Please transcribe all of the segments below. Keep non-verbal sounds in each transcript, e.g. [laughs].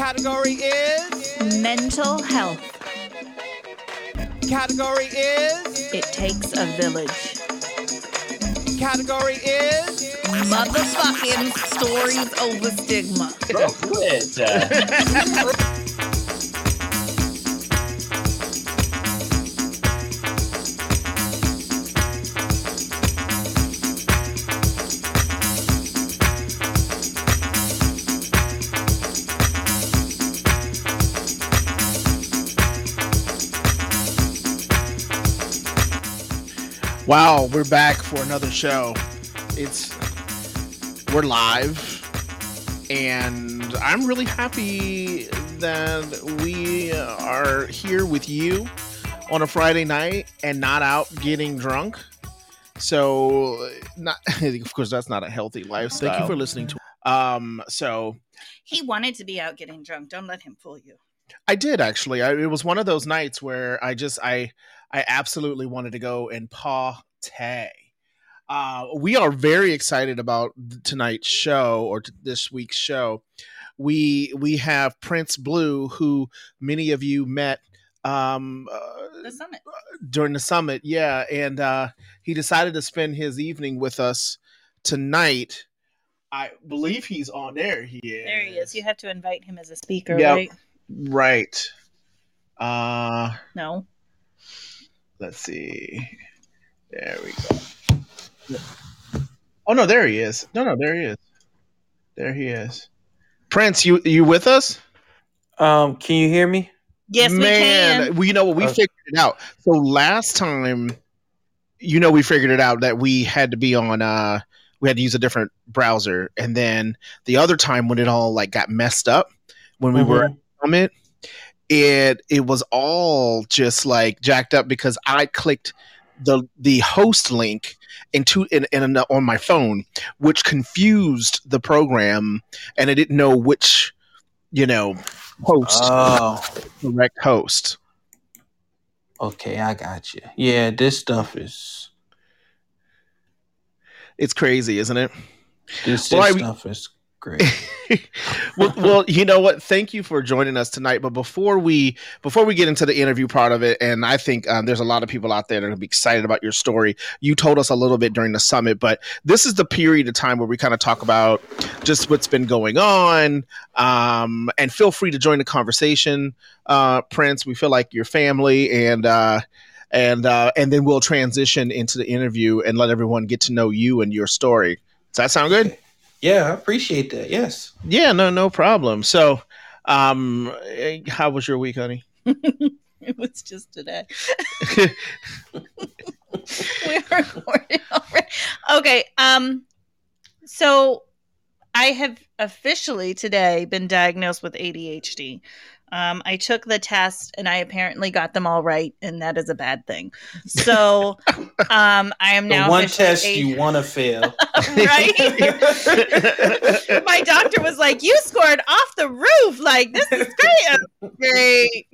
Category is Mental health. Category is It takes a village. Category is Motherfucking stories over stigma. Bro, quit. Uh. [laughs] Wow, we're back for another show. It's we're live, and I'm really happy that we are here with you on a Friday night and not out getting drunk. So, not [laughs] of course that's not a healthy lifestyle. Thank you for listening to. Um, so He wanted to be out getting drunk. Don't let him fool you. I did actually. I, it was one of those nights where I just I I absolutely wanted to go and party. Uh, we are very excited about tonight's show or t- this week's show. We we have Prince Blue, who many of you met um, uh, The summit. during the summit. Yeah, and uh, he decided to spend his evening with us tonight. I believe he's on there. He is. There he is. You have to invite him as a speaker, Yep. right? Right. Uh No. let's see. There we go. Oh no, there he is. No, no, there he is. There he is. Prince, you you with us? um, can you hear me? Yes, we Man, can. we you know what we Okay. figured it out. So last time, you know, we figured it out that we had to be on. uh We had to use a different browser, and then the other time when it all like got messed up when we were Mhm. from it it it was all just like jacked up because i clicked the the host link into in, in on my phone which confused the program and i didn't know which you know host. Oh, correct host. Okay, I got you. Yeah, this stuff is it's crazy isn't it? This, Well, this I- stuff is great. [laughs] well, well, you know what? Thank you for joining us tonight. But before we before we get into the interview part of it, and I think um, there's a lot of people out there that are going to be excited about your story. You told us a little bit during the summit, but this is the period of time where we kind of talk about just what's been going on. Um, and feel free to join the conversation, uh, Prince. We feel like your family, and uh, and uh, and then we'll transition into the interview and let everyone get to know you and your story. Does that sound good? Yeah, I appreciate that. Yes. Yeah, no, no problem. So, um, eh, how was your week, honey? [laughs] It was just today. [laughs] we recorded already. [laughs] Okay. Um. So, I have officially today been diagnosed with ADHD. Um, I took the test and I apparently got them all right, and that is a bad thing. So, [laughs] um, I am The now one test a- you want to fail. [laughs] right. [laughs] My doctor was like, "You scored off the roof! Like this is great, great."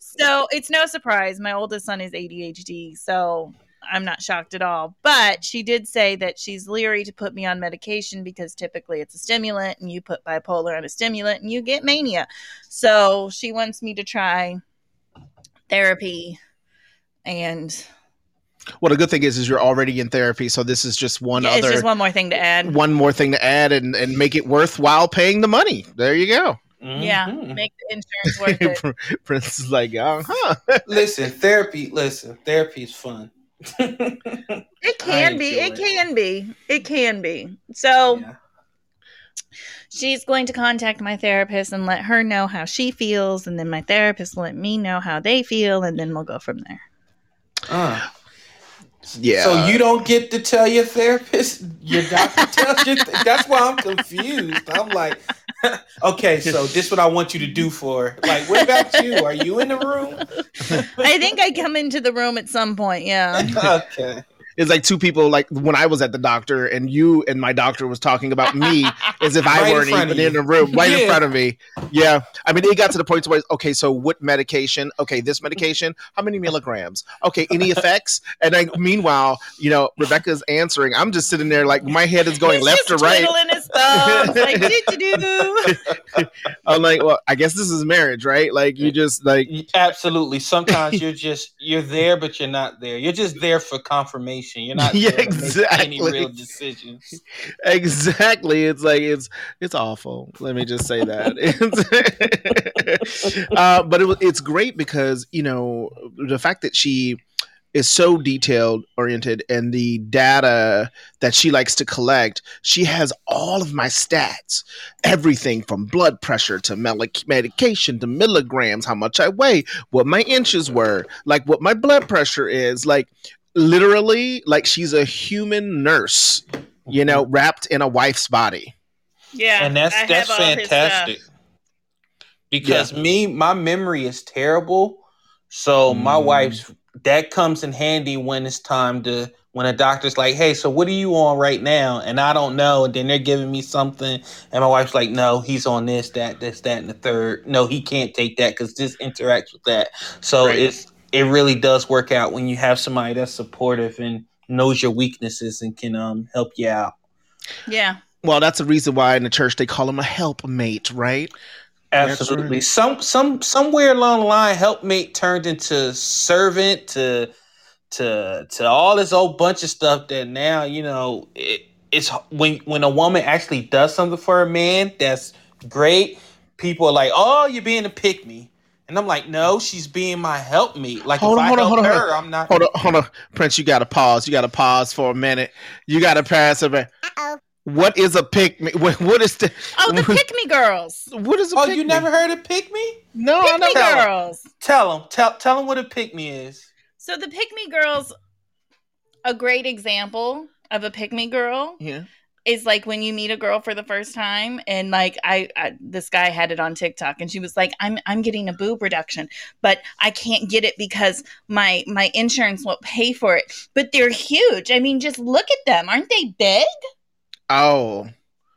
So it's no surprise. My oldest son is ADHD, so I'm not shocked at all. But she did say that she's leery to put me on medication because typically it's a stimulant, and you put bipolar on a stimulant, and you get mania. So she wants me to try therapy, and well, the good thing is, is you're already in therapy, so this is just one yeah, it's just one more thing to add. one more thing to add and and make it worthwhile paying the money. There you go. Yeah, Mhm. make the insurance worth [laughs] it. Prince is like, uh huh. Listen, therapy. Listen, therapy is fun. It can be. It enjoy can be. It can be. So Yeah. she's going to contact my therapist and let her know how she feels, and then my therapist will let me know how they feel, and then we'll go from there. Uh, Yeah. So you don't get to tell your therapist, your doctor tells you. Th- that's why I'm confused. I'm like, [laughs] okay, so this what I want you to do for. Like, what about you? Are you in the room? [laughs] I think I come into the room at some point. Yeah. [laughs] okay. It's like two people, like when I was at the doctor and you and my doctor was talking about me [laughs] as if I Right weren't even in the room, right in front of me. Yeah. I mean, it got to the point where, okay, so what medication? Okay, this medication, how many milligrams? Okay, any effects? And I, meanwhile, you know, Rebecca's answering. I'm just sitting there like my head is going He's left to right. Twiddling his thumbs. Like, do [laughs] I'm like, well, I guess this is marriage, right? Like you just like Absolutely. Sometimes you're just you're there, but you're not there. You're just there for confirmation. You're not Yeah, [laughs] there to any exactly. real decisions. [laughs] exactly it's like it's it's awful let me just say that It's- uh, but it it's great because you know the fact that she is so detailed oriented and the data that she likes to collect she has all of my stats everything from blood pressure to melic- medication to milligrams how much i weigh what my inches were like what my blood pressure is like literally like she's a human nurse you know, wrapped in a wife's body. Yeah, and that's I that's all fantastic. Because me, my memory is terrible. So my Mm. wife's that comes in handy when it's time to when a doctor's like, "Hey, so what are you on right now?" and I don't know, and then they're giving me something, and my wife's like, "No, he's on this, that, this, that, and the third. No, he can't take that because this interacts with that." So Right. it's it really does work out when you have somebody that's supportive and knows your weaknesses and can um help you out. Yeah. Well, that's the reason why in the church they call him a helpmate, right? That's Absolutely. right. Some some somewhere along the line, helpmate turned into servant to to to all this old bunch of stuff that now you know it, it's when when a woman actually does something for a man that's great. People are like, "Oh, you're being a pick me," and I'm like, "No, she's being my helpmate. Like Hold if on, I hold on, help hold on, her, hold I'm not." Hold on, hold on, Prince. You got to pause. You got to pause for a minute. You got to pass it. What is a pick me? [laughs] What, what is the? Oh, the [laughs] pick me girls. What is a pick? Oh, pick you me? never heard of pick me? No, I Pick me never. Tell 'em. girls. Tell them. Tell tell them what a pick me is. So the pick me girls, a great example of a pick me girl Yeah. is like when you meet a girl for the first time and like I, I this guy had it on TikTok and she was like I'm I'm getting a boob reduction but I can't get it because my my insurance won't pay for it but they're huge I mean just look at them aren't they big Oh.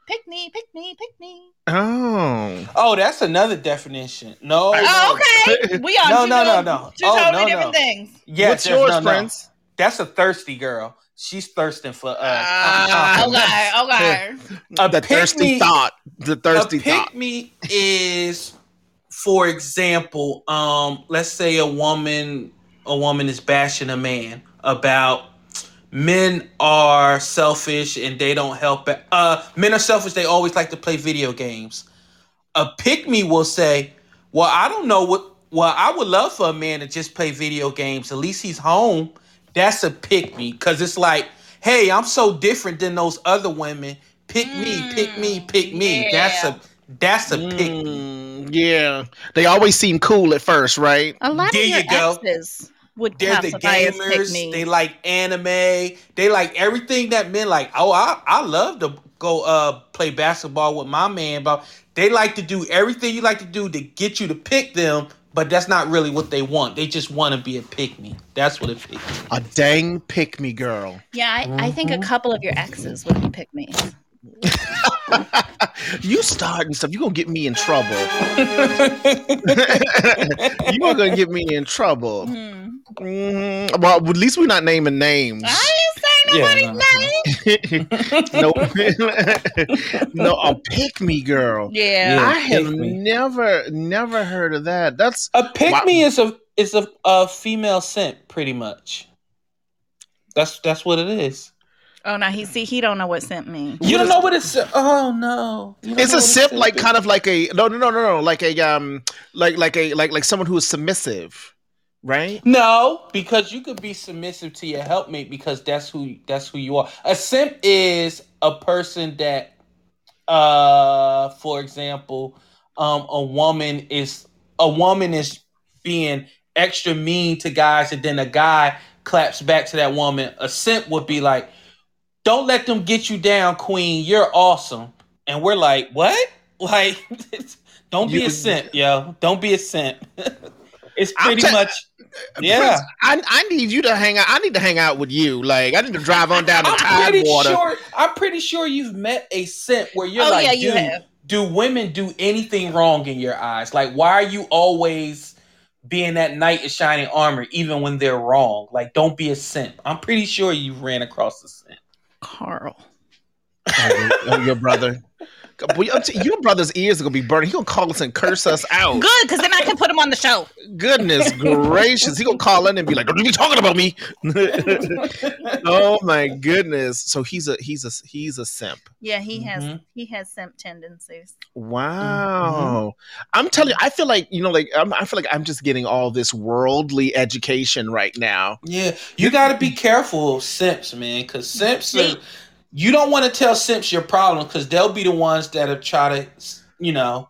pick me pick me pick me Oh. Oh, that's another definition. No. no. oh, okay [laughs] we on No, two, no, no, no. two Oh, totally no, different no. things Yes, What's yours, no, no. Prince? That's a thirsty girl. She's thirsting for uh, Ah, um, [laughs] okay okay [laughs] a the thirsty me- thought. The thirsty a pick thought. me is, for example, um, let's say a woman, a woman is bashing a man about men are selfish and they don't help. it. Uh, men are selfish. They always like to play video games. A pick me will say, "Well, I don't know what. Well, I would love for a man to just play video games. At least he's home. That's a pick me because it's like." Hey, I'm so different than those other women. Pick me, pick me, pick me. That's a that's a pick me. Mm, yeah. They always seem cool at first, right? a lot There of your you go. Exes would They're the classify as pick gamers. me They like anime. They like everything that men like. Oh, I I love to go uh play basketball with my man, but they like to do everything you like to do to get you to pick them. But that's not really what they want. They just want to be a pick me. That's what a pick me. A dang pick me girl. Yeah, I, I think a couple of your exes would be pick me. [laughs] you starting stuff. You're gonna get me in trouble. [laughs] you are gonna get me in trouble. Mm, well, at least we're not naming names. I didn't say nobody's Yeah, [laughs] no. name. no, no, a pick me girl. Yeah. Yeah. I have me. never, never heard of that. That's A pick Wow. me is a is a, a female scent, pretty much. That's that's what it is. Oh no, he see he don't know what sent me. You don't know what it's. Oh no! You it's a what sip, like is? kind of like a no, no, no, no, no, like a um, like like a like like someone who is submissive, right? No, because you could be submissive to your helpmate because that's who that's who you are. A simp is a person that, uh, for example, um, a woman is a woman is being extra mean to guys, and then a guy claps back to that woman. A simp would be like, "Don't let them get you down, queen. You're awesome." And we're like, "What?" [laughs] Like, don't be You- a simp, yo. Don't be a simp. [laughs] it's pretty te- much. Yeah. Prince, I, I need you to hang out. I need to hang out with you. Like I need to drive on down to [laughs] I'm pretty Tidewater. sure. I'm pretty sure you've met a simp where you're Oh, like, yeah, you dude, have. do women do anything wrong in your eyes? Like, why are you always being that knight in shining armor, even when they're wrong? Like, don't be a simp. I'm pretty sure you ran across a simp. Carl. Oh, your oh, brother. Boy, I'm t- Your brother's ears are gonna be burning. He gonna call us and curse us out. Good, because then I can put him on the show. Goodness [laughs] gracious, he gonna call in and be like, "Don't you be talking about me." [laughs] oh my goodness. So he's a he's a he's a simp. Yeah, he has Mhm. he has simp tendencies. Wow. I'm telling you, I feel like you know, like I'm, I feel like I'm just getting all this worldly education right now. Yeah, you got to be careful of simps, man, because simps are. You don't want to tell simps your problem because they'll be the ones that'll try to, you know,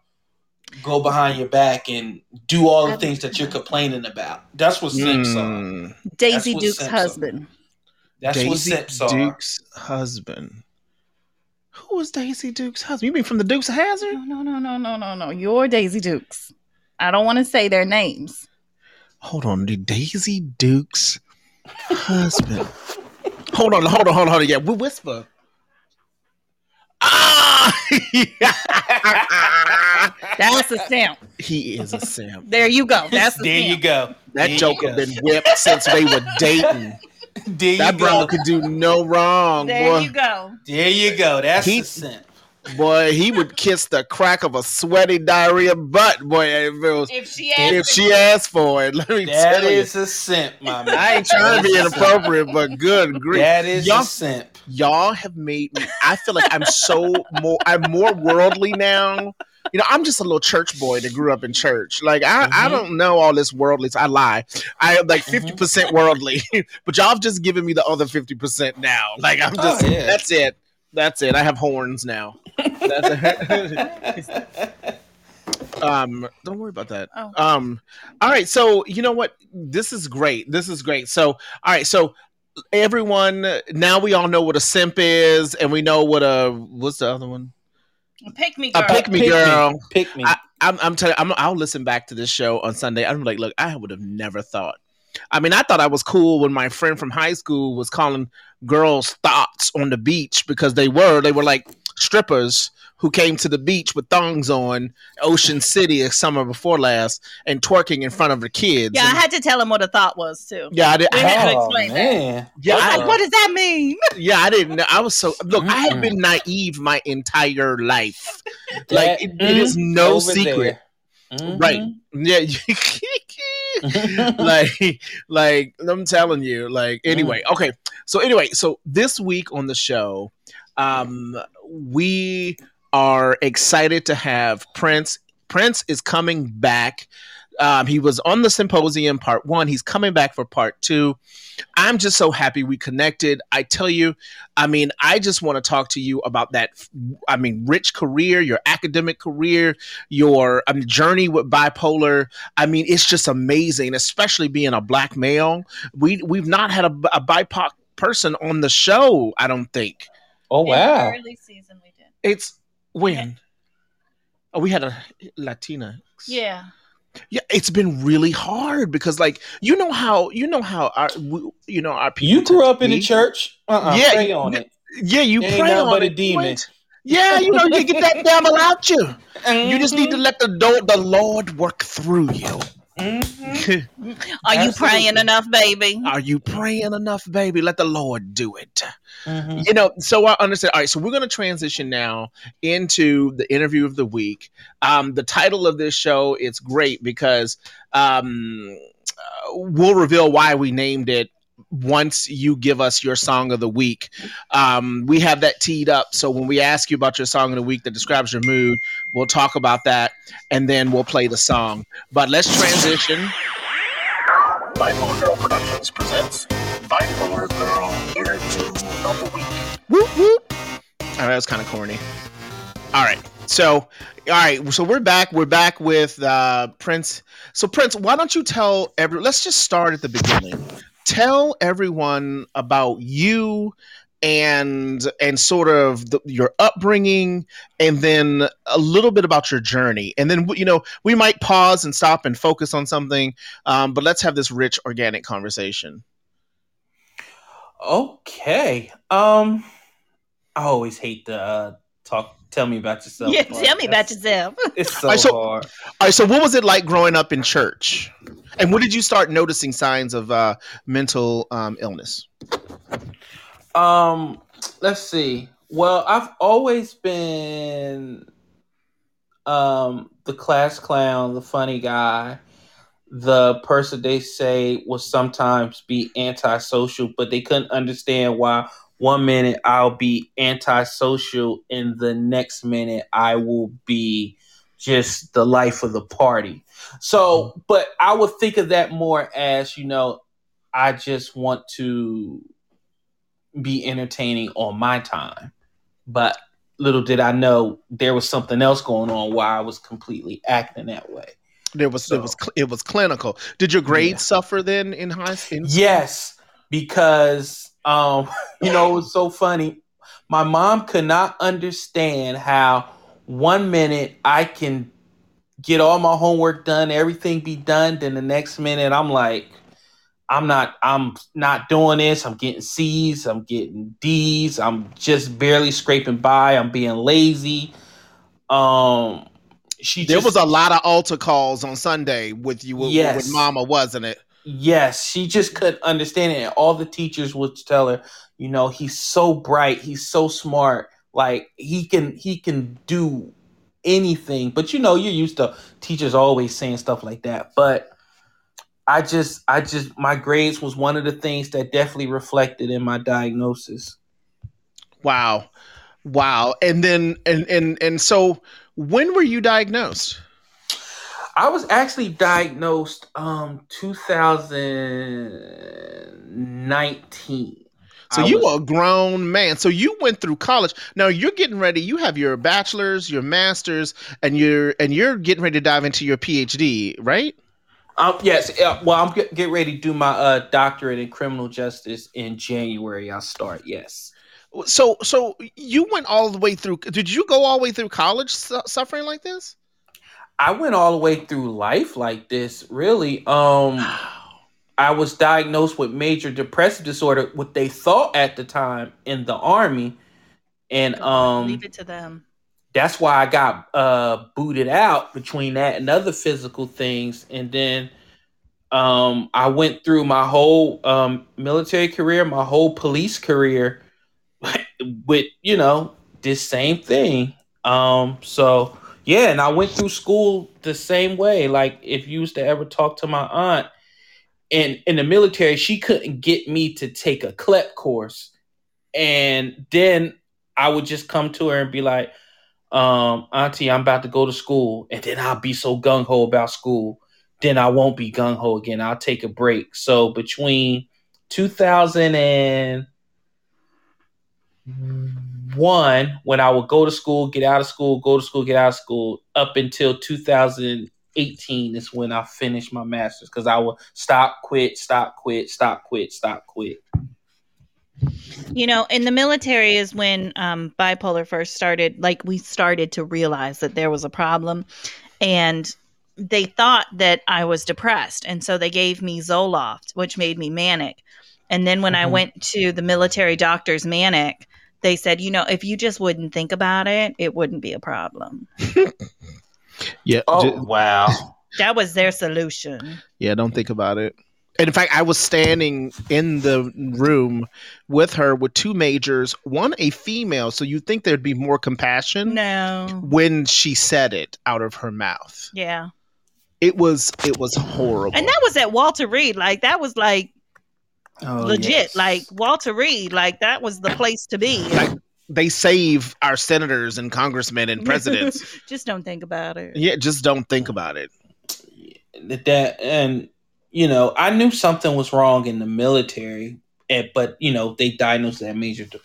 go behind your back and do all the things that you're [laughs] complaining about. That's what simps are. Mm, Daisy what Duke's simps are. husband. That's what Daisy simps are. Duke's husband. Who was Daisy Duke's husband? You mean from the Dukes of Hazzard? No, no, no, no, no, no, no. You're Daisy Dukes. I don't want to say their names. Hold on, the Daisy Duke's husband. [laughs] hold on, hold on, hold on, hold on. Yeah, we whisper. Ah! [laughs] That's a simp. he is a simp. There you go. That's a there simp. you go. That There you joke go. have been whipped since they were dating. There you That go. brother could do no wrong, There boy. you go. There you go. That's He- the simp. Boy, he would kiss the crack of a sweaty diarrhea butt, boy. If, it was, If she if asks, she asked for it, let me That tell is a simp, my man. I ain't trying to be That is a simp. inappropriate, but good grief. That is Y'all- a simp. y'all have made me i feel like i'm so more i'm more worldly now you know i'm just a little church boy that grew up in church like i, I Mhm. don't know all this worldly i lie i am like Mhm. 50% worldly [laughs] but y'all have just given me the other 50% now like i'm just Oh, yeah. that's it that's it i have horns now That's [laughs] um don't worry about that Oh. um all right so you know what this is great this is great so all right so everyone now we all know what a simp is and we know what a what's the other one pick me a girl. pick me girl Pick me. I, I'm, I'm telling I'm, I'll listen back to this show on Sunday. I'm like, look, I would have never thought. I mean, I thought I was cool when my friend from high school was calling girls thoughts on the beach because they were they were like strippers who came to the beach with thongs on Ocean City a summer before last and twerking in front of the kids. Yeah, I had to tell him what a thought was too. yeah, I did. We I, had to oh, explain that. man. yeah, I was I, like, what does that mean? [laughs] yeah, I didn't. know. I was so look. I had Mm-mm. been naive my entire life. Like That- it, it is mm, no over secret, there. Mhm. right? Yeah. [laughs] [laughs] like like i'm telling you like anyway okay. So anyway so this week on the show um we are excited to have prince. Prince is coming back um, he was on the symposium part one he's coming back for part two i'm just so happy we connected i tell you i mean i just want to talk to you about that i mean rich career your academic career your um, journey with bipolar I mean, it's just amazing, especially being a black male. We we've not had a, a BIPOC person on the show. I don't think Oh wow. the early season we did. it's when. Oh, we had a Latina. Yeah. Yeah. It's been really hard because, like, you know how you know how our we, you know our people. You grew up in the church. Uh-uh, Yeah, pray on it. Yeah, you pray on but a it. demon. Wait. Yeah, you know you get that [laughs] devil out you. You just need to mm-hmm. let the the Lord work through you. Mhm. Are you praying enough, baby? Are you praying enough, baby? Let the Lord do it. Mhm. you know so i understand all right so we're going to transition now into the interview of the week um the title of this show it's great because um uh, we'll reveal why we named it once you give us your song of the week um we have that teed up so when we ask you about your song of the week that describes your mood we'll talk about that and then we'll play the song but let's transition Bipolar Girl Productions presents Bipolar Girl Interview of the Week. Whoop whoop. All right, that was kind of corny. All right, so all right, so we're back. We're back with uh, Prince. So Prince, why don't you tell every? Let's just start at the beginning. Tell everyone about you and and sort of the, your upbringing and then a little bit about your journey and then you know we might pause and stop and focus on something um, but let's have this rich organic conversation Okay. Um, I always hate to uh, talk. Tell me about yourself. yeah, part. tell me about yourself. It's so, Alright, so- hard. All right, so what was it like growing up in church? And when did you start noticing signs of uh, mental um, illness? Um, let's see. Well, I've always been um the class clown, the funny guy, the person they say will sometimes be antisocial, but they couldn't understand why one minute I'll be antisocial and the next minute I will be just the life of the party. So, but I would think of that more as, you know, I just want to be entertaining on my time. But little did I know there was something else going on why I was completely acting that way. There was So- it was it was clinical. Did your grades Yeah. suffer then in high school? Yes, because um, [laughs] you know, it was so funny. My mom could not understand how one minute I can get all my homework done, everything be done, then the next minute I'm like, I'm not I'm not doing this. I'm getting C's, I'm getting D's, I'm just barely scraping by, I'm being lazy. Um she There just, was a lot of altar calls on Sunday with you Yes. with Mama, wasn't it? Yes, she just couldn't understand it. And all the teachers would tell her, you know, he's so bright, he's so smart, like he can he can do anything. But you know, you're used to teachers always saying stuff like that. But I just I just my grades was one of the things that definitely reflected in my diagnosis. Wow. Wow. And then and and and so when were you diagnosed? I was actually diagnosed um 2019. So I you was- were a grown man. So you went through college. Now you're getting ready. You have your bachelor's, your master's, and you're and you're getting ready to dive into your PhD, right? Um, yes. Uh, well, I'm get, get ready to do my uh, doctorate in criminal justice in January. I'll start. Yes. So so you went all the way through. Did you go all the way through college su- suffering like this? I went all the way through life like this. Really. Um, I was diagnosed with major depressive disorder, what they thought at the time in the army, and um, Leave it to them. that's why I got uh booted out between that and other physical things. And then um I went through my whole um military career, my whole police career [laughs] with, you know, this same thing. Um so yeah, and I went through school the same way. Like if you used to ever talk to my aunt and in the military, she couldn't get me to take a CLEP course. And then I would just come to her and be like, um, Auntie, I'm about to go to school, and then I'll be so gung ho about school. Then I won't be gung ho again. I'll take a break. So between 2001, when I would go to school, get out of school, go to school, get out of school, up until 2018 is when I finished my master's because I would stop, quit, stop, quit, stop, quit, stop, quit. You know, in the military is when um, bipolar first started. Like we started to realize that there was a problem, and they thought that I was depressed, and so they gave me Zoloft, which made me manic. And then when I Mhm. went to the military doctor's manic, they said, you know, if you just wouldn't think about it, it wouldn't be a problem. [laughs] Yeah. Oh wow! That was their solution. Yeah, don't think about it. And in fact, I was standing in the room with her with two majors, one a female, so you'd think there'd be more compassion No. when she said it out of her mouth. Yeah. It was it was horrible. And that was at Walter Reed. Like that was like Oh, legit. yes. Like Walter Reed. Like that was the place to be. Like, they save our senators and congressmen and presidents. [laughs] Just don't think about it. yeah, just don't think about it. that and you know i knew something was wrong in the military and, but you know they diagnosed that major de-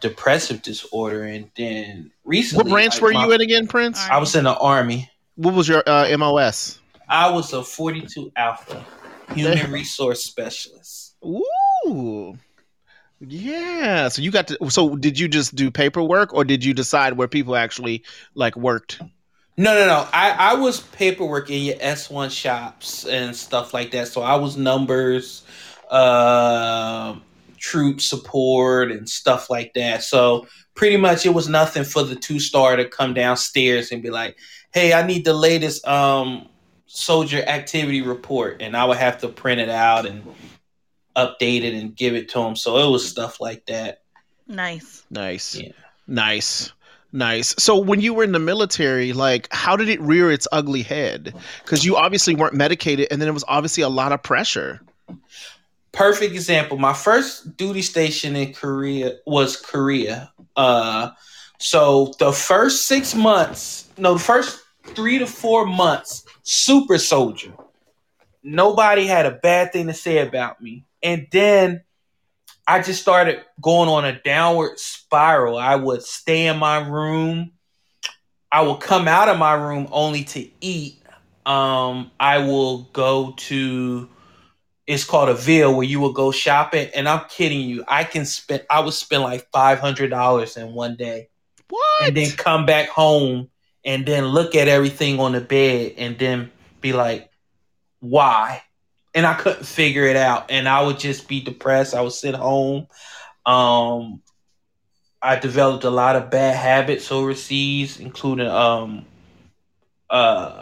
depressive disorder and then recently What branch like, were my- you in again, Prince? i was in the army What was your uh, MOS? i was a 42 alpha human [laughs] resource specialist Ooh. Yeah. So you got to so did you just do paperwork or did you decide where people actually like worked? no no no i i was paperwork in your s1 shops and stuff like that so i was numbers uh troop support and stuff like that so pretty much it was nothing for the two star to come downstairs and be like hey i need the latest um soldier activity report and i would have to print it out and update it and give it to them so it was stuff like that Nice. Nice. Yeah. Nice. Nice. So when you were in the military, like how did it rear its ugly head? Because you obviously weren't medicated and then it was obviously a lot of pressure. perfect example. My first duty station in Korea was Korea. Uh, so the first six months, no, the first three to four months, super soldier. Nobody had a bad thing to say about me. And then I just started going on a downward spiral. I would stay in my room. I would come out of my room only to eat. Um, I will go to it's called a Ville where you will go shopping, and I'm kidding you. I can spend I would spend like five hundred dollars in one day, What? and then come back home and then look at everything on the bed, and then be like, why? And I couldn't figure it out, and I would just be depressed. I would sit home. Um, I developed a lot of bad habits overseas, including um, uh,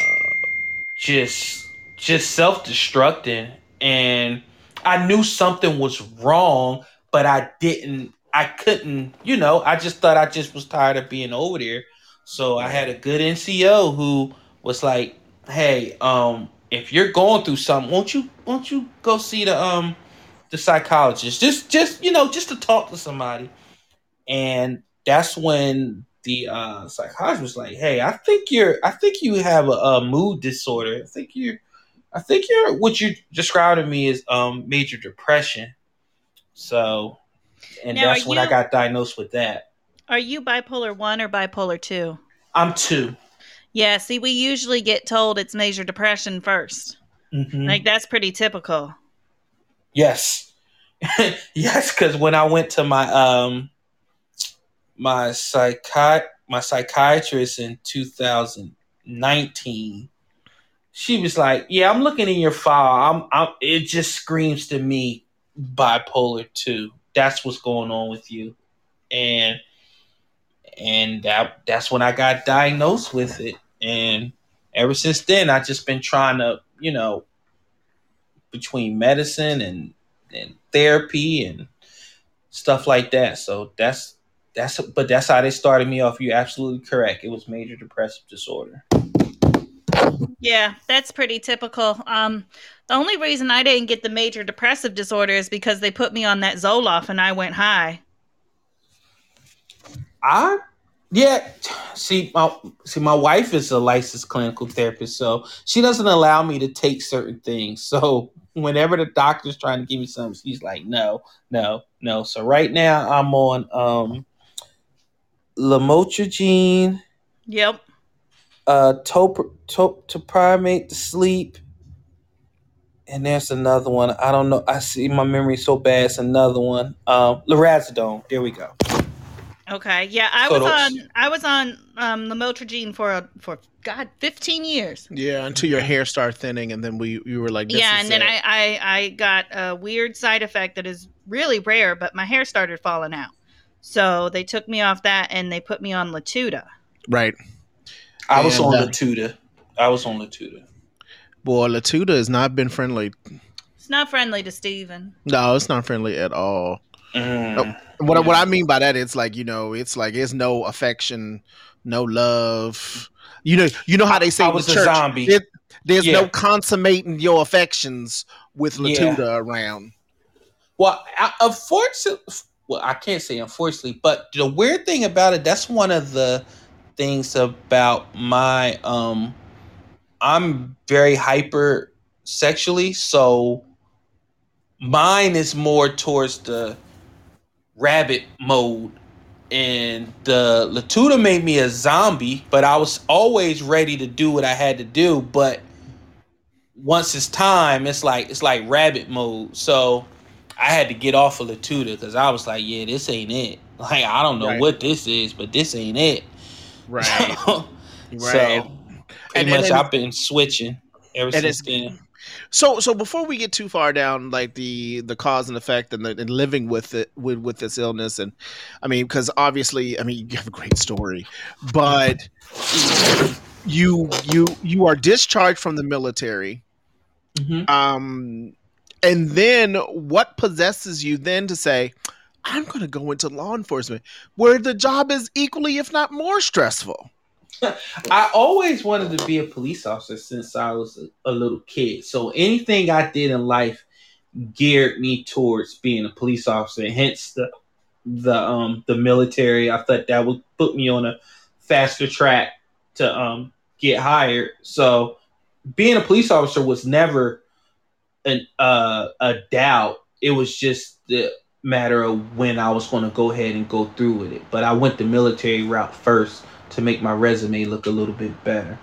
just just self destructing and I knew something was wrong, but I didn't I couldn't, you know, I just thought I just was tired of being over there. So I had a good NCO who was like, Hey, um, if you're going through something, won't you won't you go see the um the psychologist? Just just you know, just to talk to somebody. And that's when the uh psychologist was like, Hey, I think you're I think you have a, a mood disorder. I think you're I think you're what you described to me is um major depression. So, and Now, that's when I got diagnosed with that. Are you bipolar one or bipolar two? I'm 2 Yeah, see, we usually get told it's major depression 1st Mhm. Like, that's pretty typical. Yes, [laughs] yes. Because when I went to my um my psychi- my psychiatrist in 2019, she was like, "Yeah, I'm looking in your file. I'm, I'm. It just screams to me bipolar two. That's what's going on with you." And and that that's when I got diagnosed with it. And ever since then, I just been trying to, you know, between medicine and and therapy and stuff like that. So that's that's but that's how they started me off. You're absolutely correct. It was major depressive disorder. Yeah, that's pretty typical. Um, the only reason I didn't get the major depressive disorder is because they put me on that Zoloft and I went high. I yeah, see my see my wife is a licensed clinical therapist, so she doesn't allow me to take certain things. So [laughs] whenever the doctor's trying to give me something, she's like, no, no, no. So right now I'm on um lamotrigine, Yep. uh top top to sleep. And there's another one. I don't know. I see my memory so bad. It's another one. Um, lorazepam. There we go. Okay. Yeah, I was those- on I was on um lamotrigine for a, for God fifteen years. Yeah, until your hair started thinning, and then we you were like, this yeah, is and then. I, I I got a weird side effect that is really rare, but my hair started falling out. So they took me off that and they put me on Latuda. right. I was And, on uh, Latuda. I was on Latuda. Boy, Latuda has not been friendly. It's not friendly to Steven. No, it's not friendly at all. Mm. What what I mean by that, it's like you know, it's like it's no affection, no love. You know, you know how they say I was a church, zombie. there- there's Yeah. no consummating your affections with Yeah. Latuda around. Well, I, unfortunately, well, I can't say unfortunately, but the weird thing about it, that's one of the things about my um I'm very hyper sexually, so mine is more towards the rabbit mode. And the Latuda made me a zombie, but I was always ready to do what I had to do. But once it's time, it's like it's like rabbit mode. So I had to get off of Latuda because I was like, yeah, this ain't it. [laughs] Like I don't know Right. what this is, but this ain't it. Right. [laughs] so Right. pretty And- much and- I've been switching ever since then. So so before we get too far down, like the the cause and effect and the and living with it with with this illness, and I mean, because obviously, I mean, you have a great story, but you you you are discharged from the military. Mhm. Um, and then what possesses you then to say, I'm going to go into law enforcement where the job is equally, if not more, stressful. [laughs] I always wanted to be a police officer since I was a, a little kid. So anything I did in life geared me towards being a police officer. Hence the the um the military. I thought that would put me on a faster track to um get hired. So being a police officer was never an uh, a doubt. It was just the matter of when I was going to go ahead and go through with it. But I went the military route first to make my resume look a little bit better.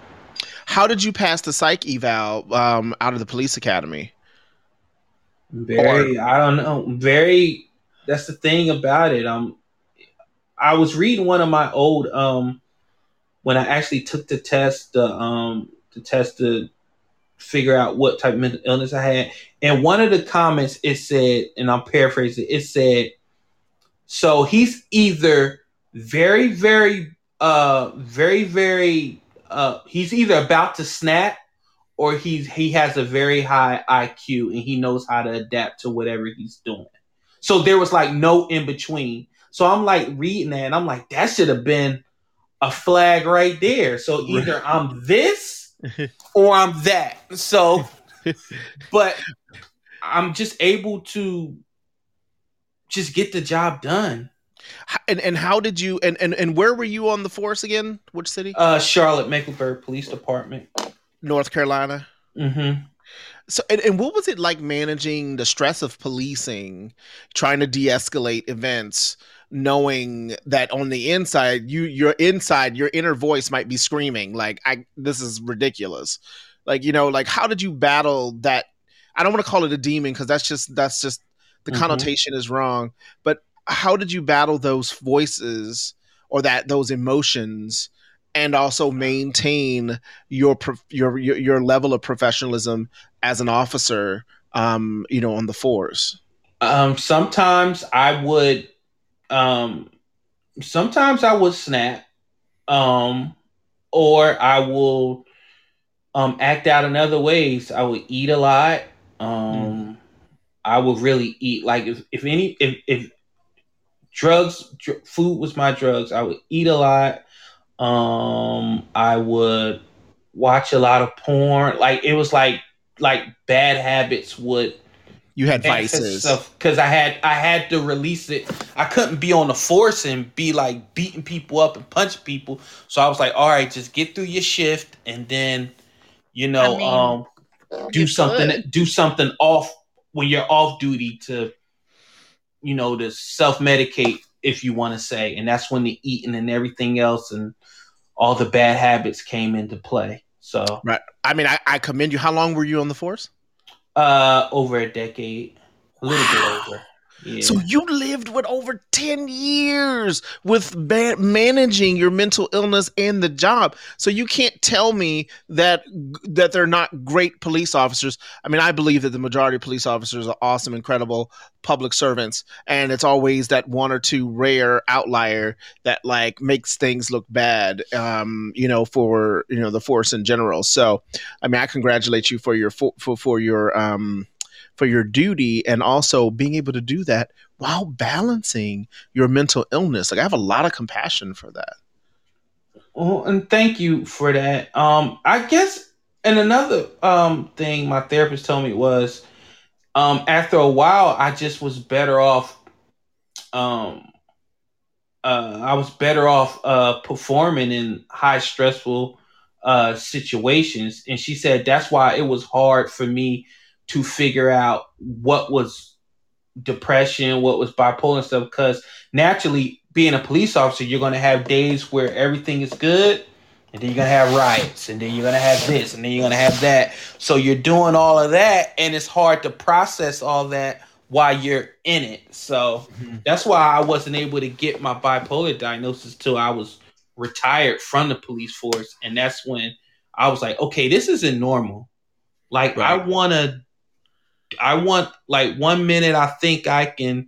How did you pass the psych eval um, out of the police academy? Very, I don't know. Very. That's the thing about it. Um, I was reading one of my old um, when I actually took the test, the um, the test to figure out what type of mental illness I had. And one of the comments it said, and I'm paraphrasing, it said, so he's either very, very, uh, very, very, uh, he's either about to snap or he's he has a very high IQ and he knows how to adapt to whatever he's doing. So there was like no in between. So I'm like reading that and I'm like, that should have been a flag right there. So either I'm this or I'm that. So, [laughs] but I'm just able to just get the job done. And and how did you and and, and where were you on the force again? Which city? Uh, Charlotte Mecklenburg Police Department, North Carolina. Mm-hmm. So and, and what was it like managing the stress of policing, trying to de-escalate events, knowing that on the inside you your inside your inner voice might be screaming like I this is ridiculous. Like you know like how did you battle that I don't want to call it a demon because that's just that's just the Mhm. connotation is wrong, but how did you battle those voices or that those emotions and also maintain your your your, level of professionalism as an officer um you know on the force Um, sometimes I would, um, sometimes I would snap, um, or I will, um, act out in other ways. I would eat a lot. Um, I would really eat like if, if any if if drugs dr- food was my drugs, I would eat a lot. Um, I would watch a lot of porn. Like it was like like bad habits would you had vices because I had I had to release it. I couldn't be on the force and be like beating people up and punch people. So I was like, all right, just get through your shift and then, you know, I mean, um, do something could. do something off when you're off duty to, you know, to self medicate if you want to say, and that's when the eating and everything else and all the bad habits came into play. So right i mean I, I commend you how long were you on the force uh, over a decade, a little Wow. bit [sighs] over. Yeah. so you lived with over 10 years with ba- managing your mental illness and the job. So you can't tell me that that they're not great police officers. I mean i believe that the majority of police officers are awesome incredible public servants and it's always that one or two rare outlier that like makes things look bad um you know for you know the force in general. So i mean i congratulate you for your for for, for your um for your duty and also being able to do that while balancing your mental illness like i have a lot of compassion for that Well, and thank you for that. Um, I guess, and another um thing my therapist told me was, um, after a while, I just was better off. Um, uh, I was better off uh performing in high stressful uh situations, and she said that's why it was hard for me to figure out what was depression, what was bipolar and stuff, because naturally being a police officer, you're gonna have days where everything is good, and then you're gonna have riots, and then you're gonna have this, and then you're gonna have that. So you're doing all of that, and it's hard to process all that while you're in it. So mm-hmm. that's why I wasn't able to get my bipolar diagnosis till I was retired from the police force, and that's when I was like, okay, this isn't normal. Like I wanna I want like one minute I think I can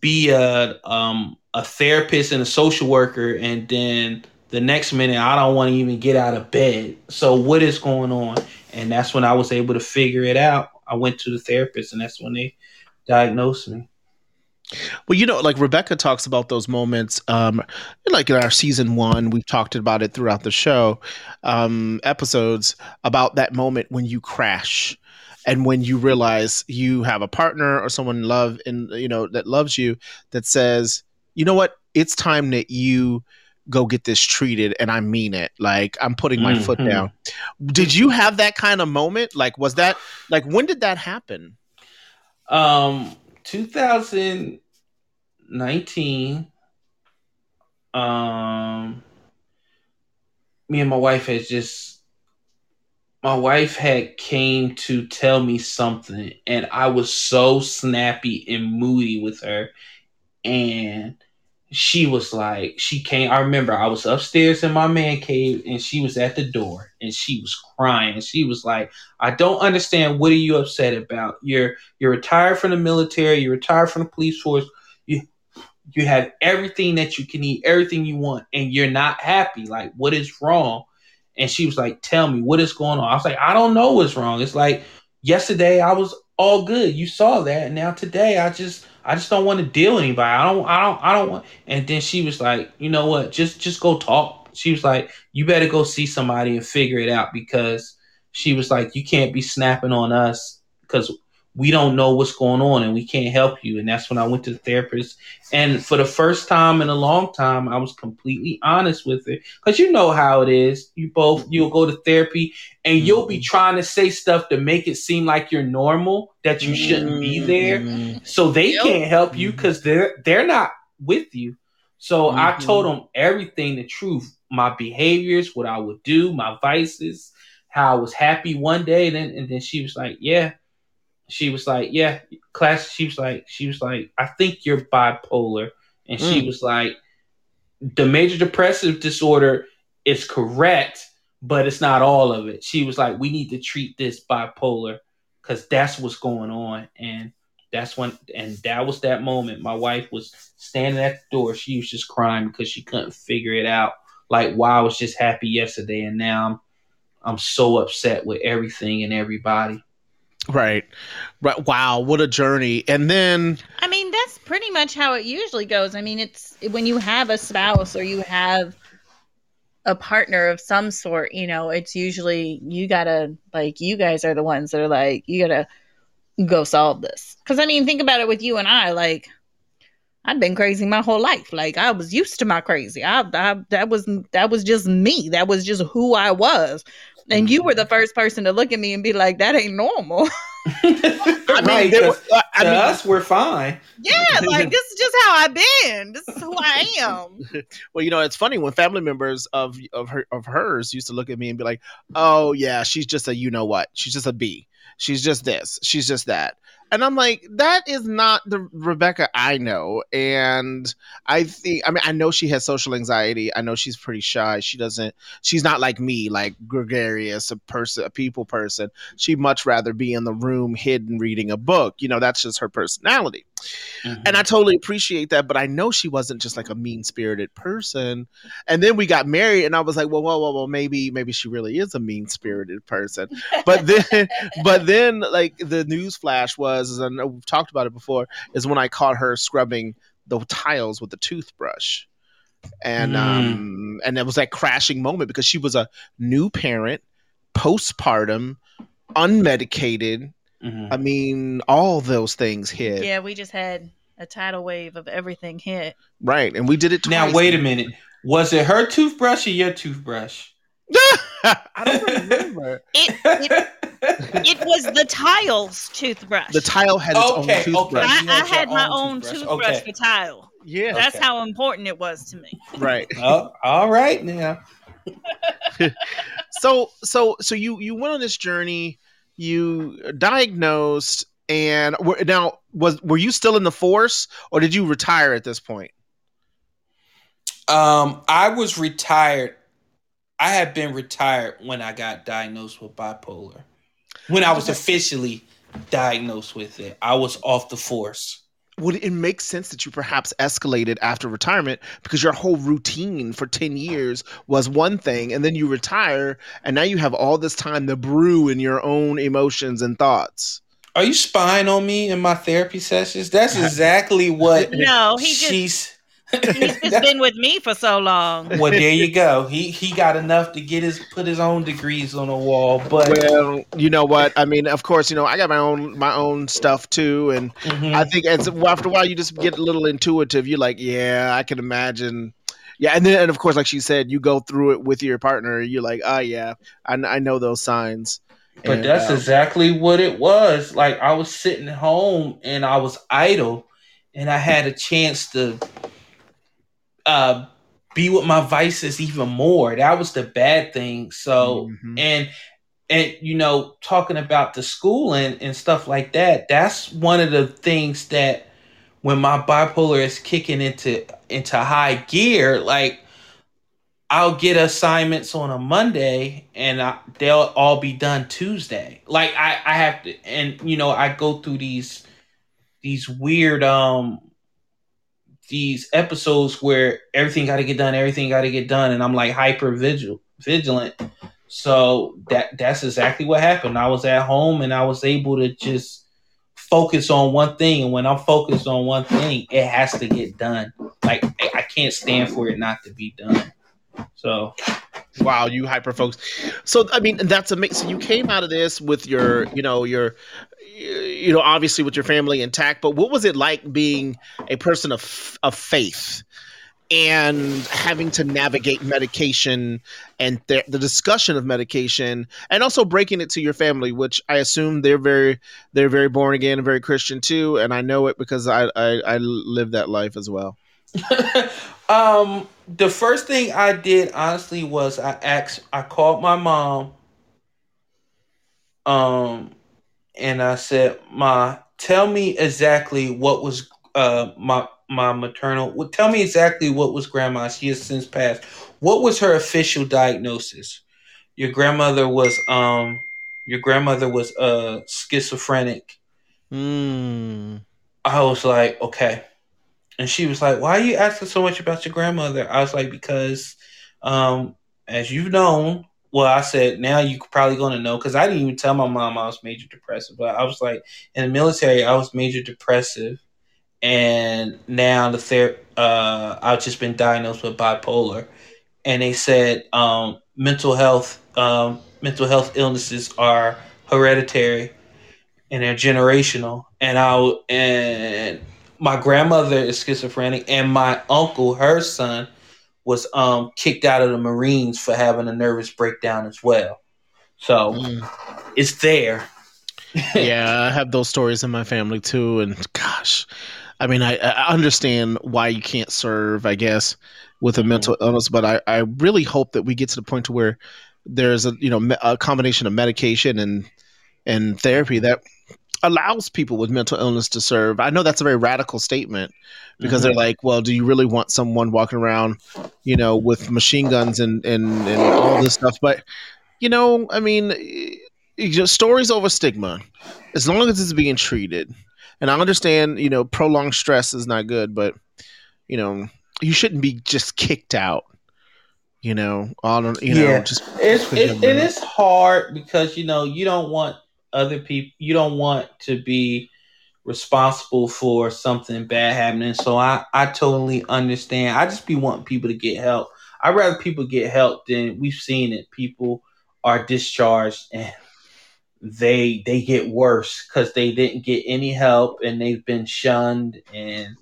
be a um a therapist and a social worker and then the next minute I don't want to even get out of bed. So what is going on? And that's when I was able to figure it out. I went to the therapist and that's when they diagnosed me. Well, you know, like Rebecca talks about those moments, um, like in our season one, we've talked about it throughout the show um, episodes about that moment when you crash and when you realize you have a partner or someone love and you know that loves you that says, you know what, it's time that you go get this treated and I mean it. Like I'm putting my foot Mhm. down. Did you have that kind of moment? Like was that like when did that happen? Um, 2019. Um, me and my wife had just. My wife had came to tell me something, and I was so snappy and moody with her, and she was like, she came. I remember I was upstairs in my man cave, and she was at the door, and she was crying. She was like, "I don't understand. What are you upset about? You're you're retired from the military. You're retired from the police force. You you have everything that you can eat, everything you want, and you're not happy. Like, what is wrong?" And she was like, "Tell me what is going on." I was like, "I don't know what's wrong." It's like yesterday I was all good. You saw that, now today I just I just don't want to deal with anybody. I don't I don't I don't want. And then she was like, "You know what? Just just go talk." She was like, "You better go see somebody and figure it out because." She was like, "You can't be snapping on us because we don't know what's going on and we can't help you." And that's when I went to the therapist. And for the first time in a long time, I was completely honest with her because you know how it is. You both you'll go to therapy and you'll be trying to say stuff to make it seem like you're normal that you shouldn't be there Mm, so they Yep. can't help you because they're they're not with you. So I Mhm. told them everything, the truth, my behaviors, what I would do, my vices, how I was happy one day, then and then she was like, "Yeah." She was like, "Yeah." Class. She was like, she was like, "I think you're bipolar," and she Mm. was like, "The major depressive disorder is correct, but it's not all of it." She was like, "We need to treat this bipolar because that's what's going on," and that's when and that was that moment my wife was standing at the door she was just crying because she couldn't figure it out like why i was just happy yesterday and now i'm i'm so upset with everything and everybody Right. Right. Wow, what a journey. And then I mean, that's pretty much how it usually goes. I mean, it's when you have a spouse or you have a partner of some sort, you know, it's usually you gotta, like, you guys are the ones that are like, you gotta go solve this. Because, I mean, think about it with you and I, like, I'd been crazy my whole life. Like I was used to my crazy. I, I that was that was just me. That was just who I was. And you were the mm-hmm. first person to look at me and be like, "That ain't normal." [laughs] I mean, right were- I to mean, us we're fine yeah, like this is just how I've been. This is who I am. [laughs] well, you know, it's funny when family members of of her of hers used to look at me and be like, "Oh yeah, she's just a you know what? She's just a B. She's just this. She's just that." And I'm like, that is not the Rebecca I know. And I think, I mean, I know she has social anxiety. I know she's pretty shy. She doesn't, she's not like me, like gregarious, a person, a people person. She'd much rather be in the room hidden reading a book. You know, that's just her personality. And I totally appreciate that, but I know she wasn't just like a mean spirited person. And then we got married, and I was like, well, well, well, well, maybe, maybe she really is a mean spirited person. But [laughs] then, but then, like the news flash was, and we've talked about it before, is when I caught her scrubbing the tiles with a toothbrush. And Mm. um and it was that crashing moment because she was a new parent, postpartum, unmedicated. Mhm. I mean, all those things hit. Yeah, we just had a tidal wave of everything hit. Right. And we did it twice. now wait a minute was it her toothbrush or your toothbrush [laughs] I don't remember. [laughs] It it, it was the tiles toothbrush. The tile had its Okay, own okay. toothbrush. I, I had my own own toothbrush. toothbrush Okay. for tile. Yeah. That's Okay. how important it was to me. Right. [laughs] oh, all right now So so so you you went on this journey, you diagnosed and were, now was were you still in the force or did you retire at this point? Um, I was retired. I had been retired when I got diagnosed with bipolar. When I was officially diagnosed with it, I was off the force. Would it make sense that you perhaps escalated after retirement because your whole routine for 10 years was one thing and then you retire and now you have all this time to brew in your own emotions and thoughts? Are you spying on me in my therapy sessions? That's [laughs] exactly what No, he just she's. [laughs] he's just been with me for so long. well, there you go. He he got enough to get his put his own degrees on the wall, but Well, you know what? I mean, of course, you know I got my own my own stuff too, and Mhm. I think as after a while you just get a little intuitive. You're like, yeah, I can imagine. Yeah, and then and of course, like she said, you go through it with your partner. You're like, oh yeah, I, I know those signs. But And, that's uh, exactly what it was. Like I was sitting home and I was idle, and I had a chance to uh, be with my vices even more. That was the bad thing. So mhm. and and you know talking about the schooling and stuff like that that's one of the things that when my bipolar is kicking into into high gear like i'll get assignments on a monday and I, they'll all be done tuesday like i i have to and you know i go through these these weird um these episodes where everything got to get done everything got to get done and i'm like hyper vigil vigilant so that that's exactly what happened. I was at home and I was able to just focus on one thing. And when I'm focused on one thing, it has to get done. Like I can't stand for it not to be done. So Wow, you hyper folks. So I mean, that's amazing. So you came out of this with your, you know, your, you know, obviously with your family intact. But what was it like being a person of of faith and having to navigate medication and the, the discussion of medication, and also breaking it to your family, which I assume they're very they're very born again and very Christian too, and I know it because I I, I live that life as well. [laughs] um the first thing I did honestly was I asked I called my mom um and I said, Ma, tell me exactly what was uh my my maternal well, tell me exactly what was grandma. She has since passed. What was her official diagnosis? Your grandmother was um your grandmother was uh schizophrenic. Mm. I was like, okay. And she was like, why are you asking so much about your grandmother? I was like, because um as you've known, well, I said now you're probably gonna know because I didn't even tell my mom I was major depressive, but I was like in the military I was major depressive, and now the ther- uh I've just been diagnosed with bipolar, and they said um mental health um mental health illnesses are hereditary, and they're generational, and I and my grandmother is schizophrenic, and my uncle, her son, was um kicked out of the Marines for having a nervous breakdown as well. So Mm. it's there. [laughs] yeah, I have those stories in my family too, and gosh, I mean, I, I understand why you can't serve, I guess, with a Mhm. mental illness, but I, I really hope that we get to the point to where there's a you know a combination of medication and and therapy that allows people with mental illness to serve. I know that's a very radical statement because they're mm-hmm. like, well, do you really want someone walking around, you know, with machine guns and and and all this stuff? But you know, I mean, stories over stigma, as long as it's being treated. And I understand, you know, prolonged stress is not good, but you know, you shouldn't be just kicked out. You know, on you know, Yeah. just It's it, it a- hard because you know you don't want other people you don't want to be responsible for something bad happening. So I I totally understand. I just be wanting people to get help. I'd rather people get help than we've seen it. People are discharged and they they get worse because they didn't get any help and they've been shunned and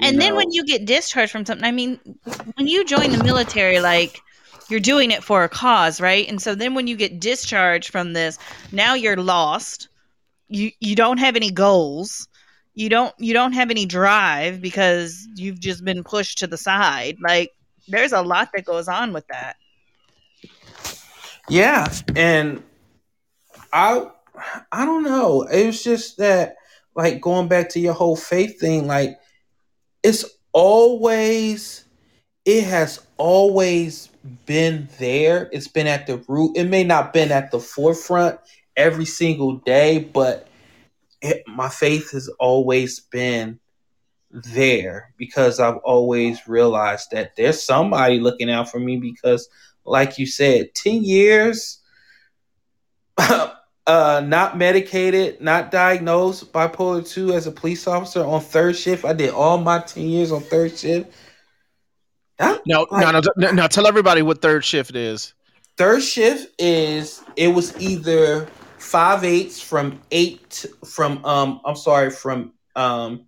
And then when you get discharged from something, I mean, when you join the military, like you're doing it for a cause, right? And so then when you get discharged from this, now you're lost. You you don't have any goals. You don't you don't have any drive because you've just been pushed to the side. Like there's a lot that goes on with that. Yeah, and I I don't know. It was just that like going back to your whole faith thing, like it's always it has always been there. It's been at the root. It may not been at the forefront every single day, but it, my faith has always been there because I've always realized that there's somebody looking out for me because like you said, 10 years [laughs] uh, not medicated, not diagnosed bipolar two as a police officer on third shift. I did all my ten years on third shift. No, no, no, no, no. Tell everybody what third shift is. third shift is it was either five eights from eight from um I'm sorry from um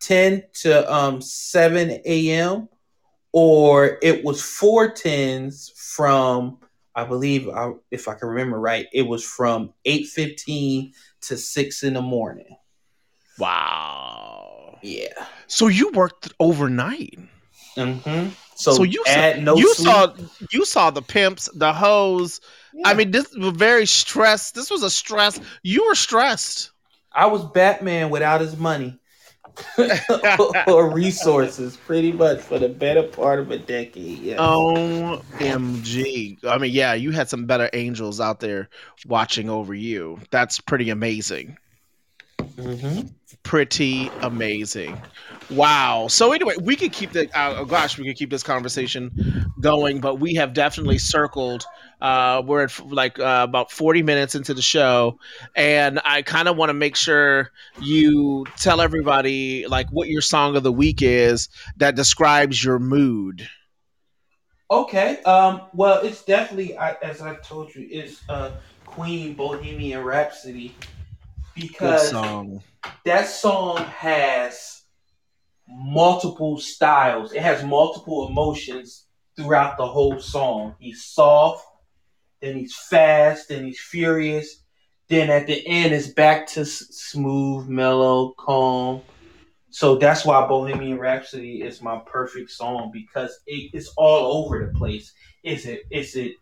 ten to um seven a.m. or it was four tens from I believe I, if I can remember right it was from eight fifteen to six in the morning. Wow. Yeah. So you worked overnight. Mm-hmm. So, So, you add saw, no you sleep. saw you saw the pimps, the hoes. I mean, this was very stressed. This was a stress. You were stressed. I was Batman without his money [laughs] or resources, pretty much for the better part of a decade. Yeah. OMG. I mean, yeah, you had some better angels out there watching over you. That's pretty amazing. hmm Pretty amazing. Wow. So anyway, we could keep the uh, oh gosh, we could keep this conversation going, but we have definitely circled. Uh, we're at like uh, about forty minutes into the show, and I kind of want to make sure you tell everybody like what your song of the week is that describes your mood. Okay. Um. Well, it's definitely, I, as I told you, it's uh, Queen Bohemian Rhapsody Good because song. That song has multiple styles. It has multiple emotions throughout the whole song. He's soft, then he's fast, then he's furious. Then at the end, it's back to s- smooth, mellow, calm. So that's why Bohemian Rhapsody is my perfect song because it, it's all over the place. Is it? Is it?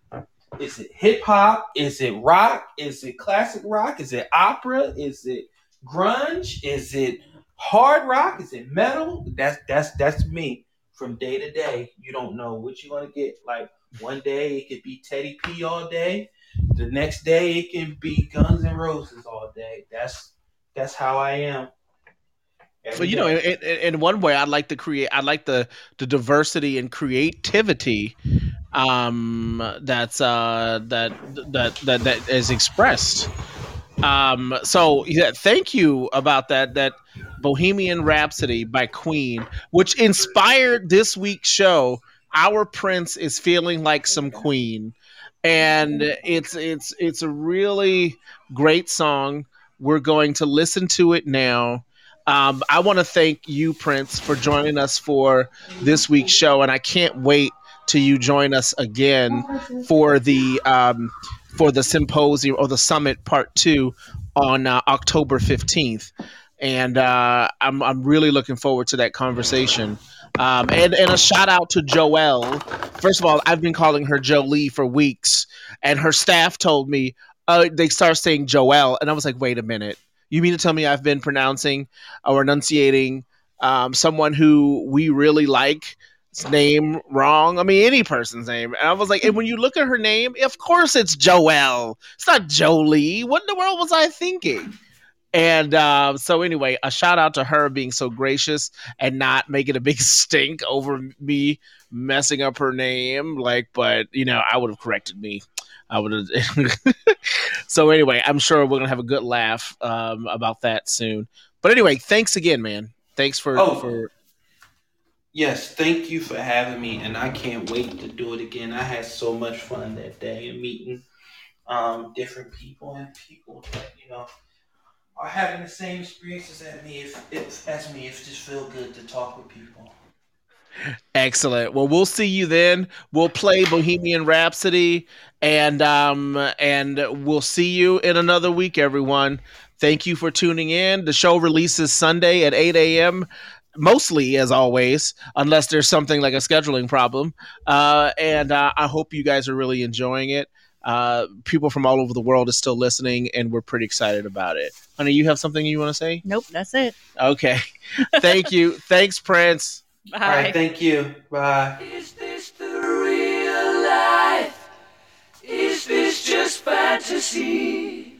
Is it hip hop? Is it rock? Is it classic rock? Is it opera? Is it grunge? Is it hard rock? Is it metal? That's that's that's me. From day to day, you don't know what you're gonna get. Like one day it could be Teddy P all day. The next day it can be Guns and Roses all day. That's that's how I am. Every Well, you know, day. in, in, in one way, I like the create. I like the the diversity and creativity um, that's uh, that that that that is expressed. Um, so yeah, thank you about that. That Bohemian Rhapsody by Queen, which inspired this week's show. Our Prince is feeling like some Queen, and it's it's it's a really great song. We're going to listen to it now. Um, I want to thank you, Prince, for joining us for this week's show, and I can't wait till you join us again for the um, for the symposium or the summit part two on uh, October fifteenth. And uh, I'm I'm really looking forward to that conversation. Um, and and a shout out to Joelle. First of all, I've been calling her Jolie for weeks, and her staff told me uh, they start saying Joelle, and I was like, wait a minute. You mean to tell me I've been pronouncing or enunciating um, someone who we really like name wrong? I mean, any person's name. And I was like, and when you look at her name, of course it's Joelle. It's not Jolie. What in the world was I thinking? And uh, so, anyway, a shout out to her being so gracious and not making a big [laughs] stink over me messing up her name. Like, but you know, I would have corrected me. I would have. [laughs] so anyway, I'm sure we're gonna have a good laugh um, about that soon. But anyway, thanks again, man. Thanks for Oh. for Yes, thank you for having me, and I can't wait to do it again. I had so much fun that day and meeting um, different people and people that you know are having the same experiences as me. If, if as me, if just feel good to talk with people. excellent. Well, we'll see you then. We'll play Bohemian Rhapsody, and um and we'll see you in another week, everyone. Thank you for tuning in. The show releases Sunday at 8 a.m. Mostly, as always, unless there's something like a scheduling problem. Uh, and uh, I hope you guys are really enjoying it. Uh, people from all over the world is still listening, and we're pretty excited about it. Honey, you have something you want to say? Nope, that's it. Okay. Thank you. [laughs] Thanks, Prince. Bye. All right, thank you. Bye. Is this the real life? Is this just fantasy?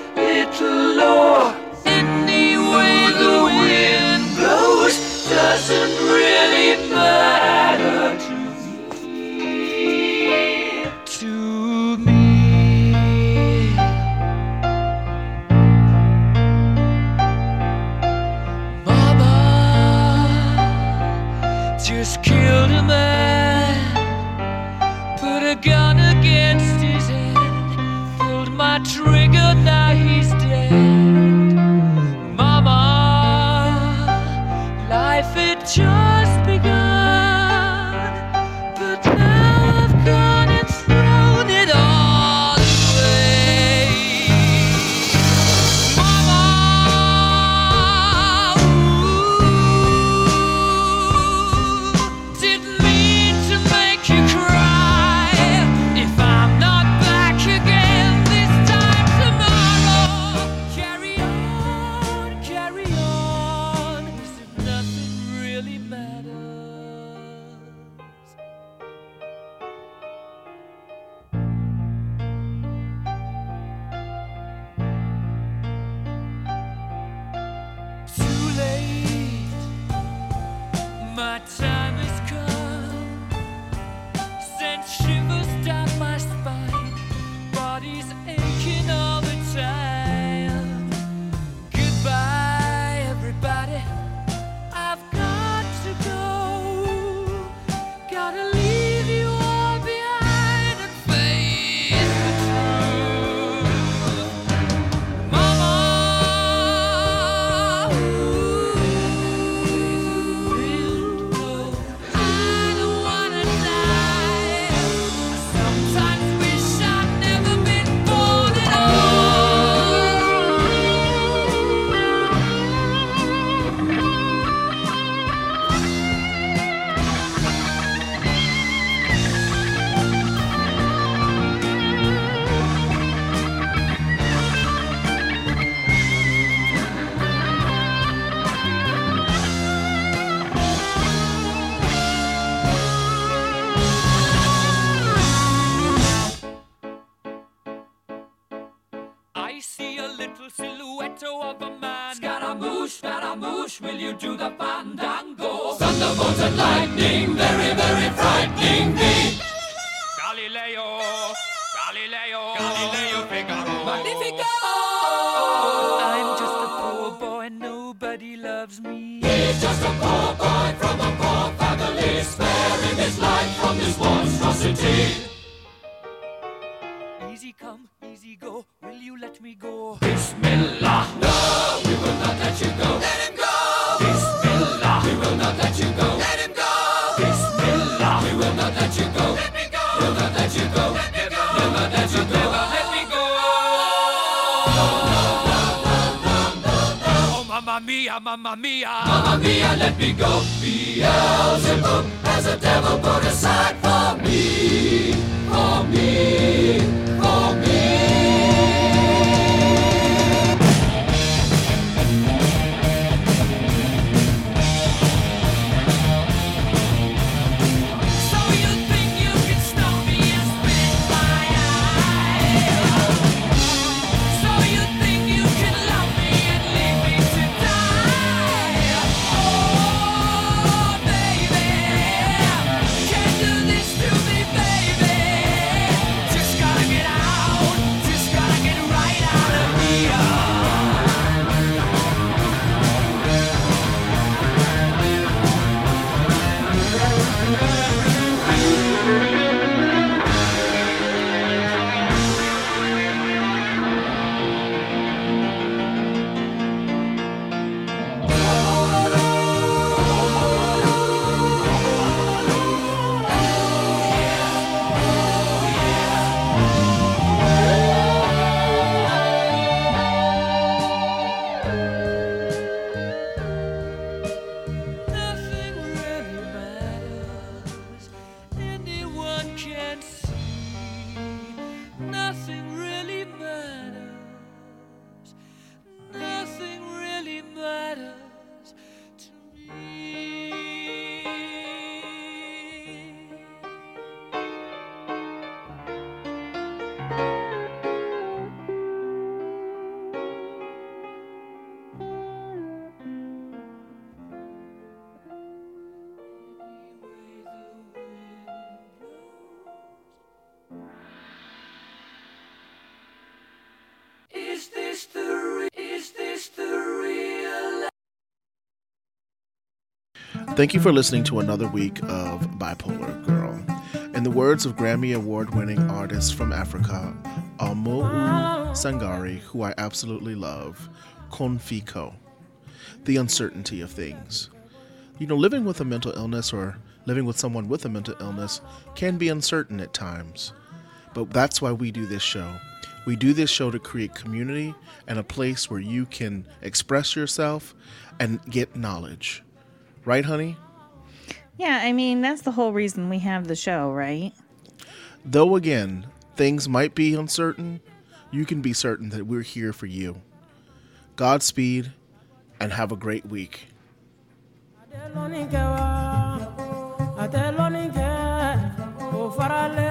natural law. let you go. Let me go. Never let you go. Let me go. Never let you go. Let me go. Oh, mamma mia, mamma mia. Mamma mia, let me go. Beelzebub has a devil put aside for me. For me. For me. Thank you for listening to another week of Bipolar Girl. In the words of Grammy Award winning artist from Africa, Oumou Sangaré, who I absolutely love, Konfiko, the uncertainty of things. You know, living with a mental illness or living with someone with a mental illness can be uncertain at times. But that's why we do this show. We do this show to create community and a place where you can express yourself and get knowledge. Right, honey? Yeah, I mean, that's the whole reason we have the show, right? Though again, things might be uncertain, you can be certain that we're here for you. Godspeed and have a great week. Ìyá